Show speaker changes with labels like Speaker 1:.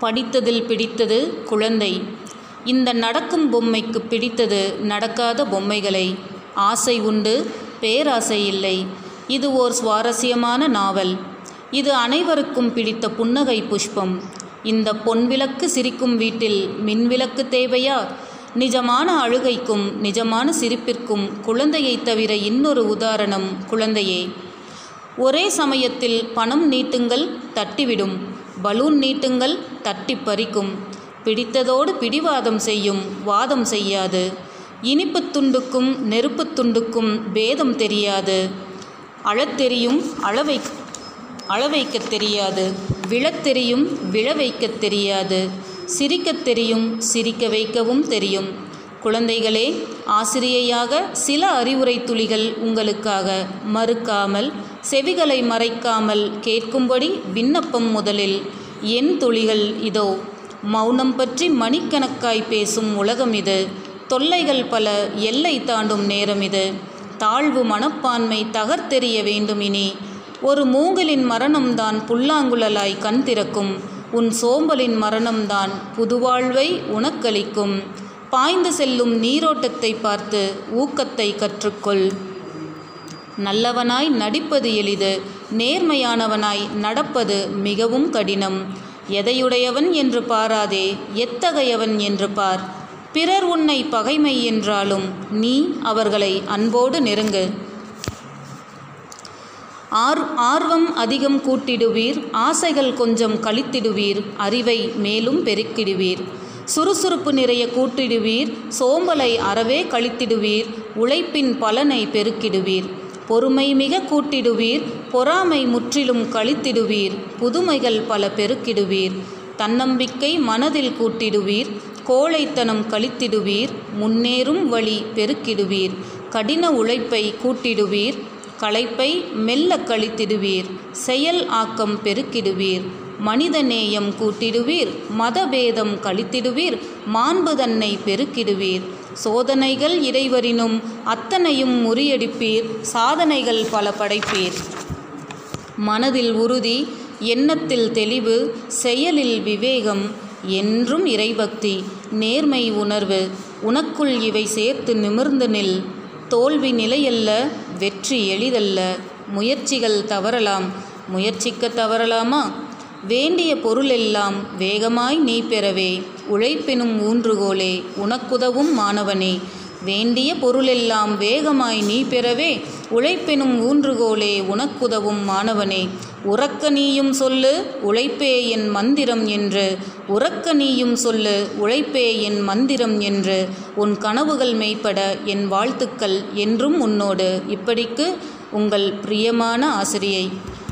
Speaker 1: படித்ததில் பிடித்தது குழந்தை. இந்த நடக்கும் பொம்மைக்கு பிடித்தது நடக்காத பொம்மைகளை. ஆசை உண்டு பேராசை இல்லை. இது ஓர் சுவாரஸ்யமான நாவல். இது அனைவருக்கும் பிடித்த புன்னகை புஷ்பம். இந்த பொன்விளக்கு சிரிக்கும் வீட்டில் மின்விளக்கு தேவையா? நிஜமான அழுகைக்கும் நிஜமான சிரிப்பிற்கும் குழந்தையைத் தவிர இன்னொரு உதாரணம் குழந்தையே. ஒரே சமயத்தில் பணம் நீட்டுங்கள் தட்டிவிடும் பலூன் நீட்டுங்கள் தட்டி பறிக்கும். பிடித்ததோடு பிடிவாதம் செய்யும் வாதம் செய்யாது. இனிப்புத் துண்டுக்கும் நெருப்புத் துண்டுக்கும் பேதம் தெரியாது. அழத்தெரியும் அளவை அளவைக்கத் தெரியாது. விழத் தெரியும் விழ வைக்க தெரியாது. சிரிக்கத் தெரியும் சிரிக்க வைக்கவும் தெரியும். குழந்தைகளே ஆசிரியையாக சில அறிவுரை துளிகள் உங்களுக்காக மறுக்காமல் செவிகளை மறைக்காமல் கேட்கும்படி விண்ணப்பம் முதலில் என் துளிகள் இதோ. மௌனம் பற்றி மணிக்கணக்காய் பேசும் உலகம் இது. தொல்லைகள் பல எல்லை தாண்டும் நேரம் இது. தாழ்வு மனப்பான்மை தகர்த்தெறிய வேண்டும் இனி. ஒரு மூங்கலின் மரணம்தான் புல்லாங்குழலாய் கண் திறக்கும். உன் சோம்பலின் மரணம்தான் புதுவாழ்வை உனக்களிக்கும். பாய்ந்து செல்லும் நீரோட்டத்தை பார்த்து ஊக்கத்தை கற்றுக்கொள். நல்லவனாய் நடிப்பது எளிது நேர்மையானவனாய் நடப்பது மிகவும் கடினம். எதையுடையவன் என்று பாராதே எத்தகையவன் என்று பார். பிறர் உன்னை பகைமை என்றாலும் நீ அவர்களை அன்போடு நெருங்கு. ஆர் ஆர்வம் அதிகம் கூட்டிடுவீர் ஆசைகள் கொஞ்சம் கழித்திடுவீர் அறிவை மேலும் பெருக்கிடுவீர். சுறுசுறுப்பு நிறைய கூட்டிடுவீர் சோம்பலை அறவே கழித்திடுவீர் உழைப்பின் பலனை பெருக்கிடுவீர். பொறுமை மிக கூட்டிடுவீர் பொறாமை முற்றிலும் கழித்திடுவீர் புதுமைகள் பல பெருக்கிடுவீர். தன்னம்பிக்கை மனதில் கூட்டிடுவீர் கோழைத்தனம் கழித்திடுவீர் முன்னேறும் வழி பெருக்கிடுவீர். கடின உழைப்பை கூட்டிடுவீர் களைப்பை மெல்ல கழித்திடுவீர் செயல் ஆக்கம் பெருக்கிடுவீர். மனிதநேயம் கூட்டிடுவீர் மதபேதம் கழித்திடுவீர் மாண்பு தன்னை பெருக்கிடுவீர். சோதனைகள் இறைவரினும் அத்தனையும் முறியடிப்பீர் சாதனைகள் பல படைப்பீர். மனதில் உறுதி எண்ணத்தில் தெளிவு செயலில் விவேகம் என்றும் இறைபக்தி நேர்மை உணர்வு உனக்குள் இவை சேர்த்து நிமிர்ந்து நில். தோல்வி நிலையல்ல வெற்றி எளிதல்ல. முயற்சிகள் தவறலாம். முயற்சிக்க தவறலாமா? வேண்டிய பொருளெல்லாம் வேகமாய் நீ பெறவே உழைப்பெனும் ஊன்றுகோலே உனக்குதவும் மாணவனே. வேண்டிய பொருளெல்லாம் வேகமாய் நீ பெறவே உழைப்பெனும் ஊன்றுகோலே உனக்குதவும் மாணவனே. உறக்க நீயும் சொல்லு உழைப்பே என் மந்திரம் என்று. உறக்க நீயும் சொல்லு உழைப்பே என் மந்திரம் என்று. உன் கனவுகள் மெய்ப்பட என் வாழ்த்துக்கள் என்றும் உன்னோடு. இப்படிக்கு உங்கள் பிரியமான ஆசிரியை.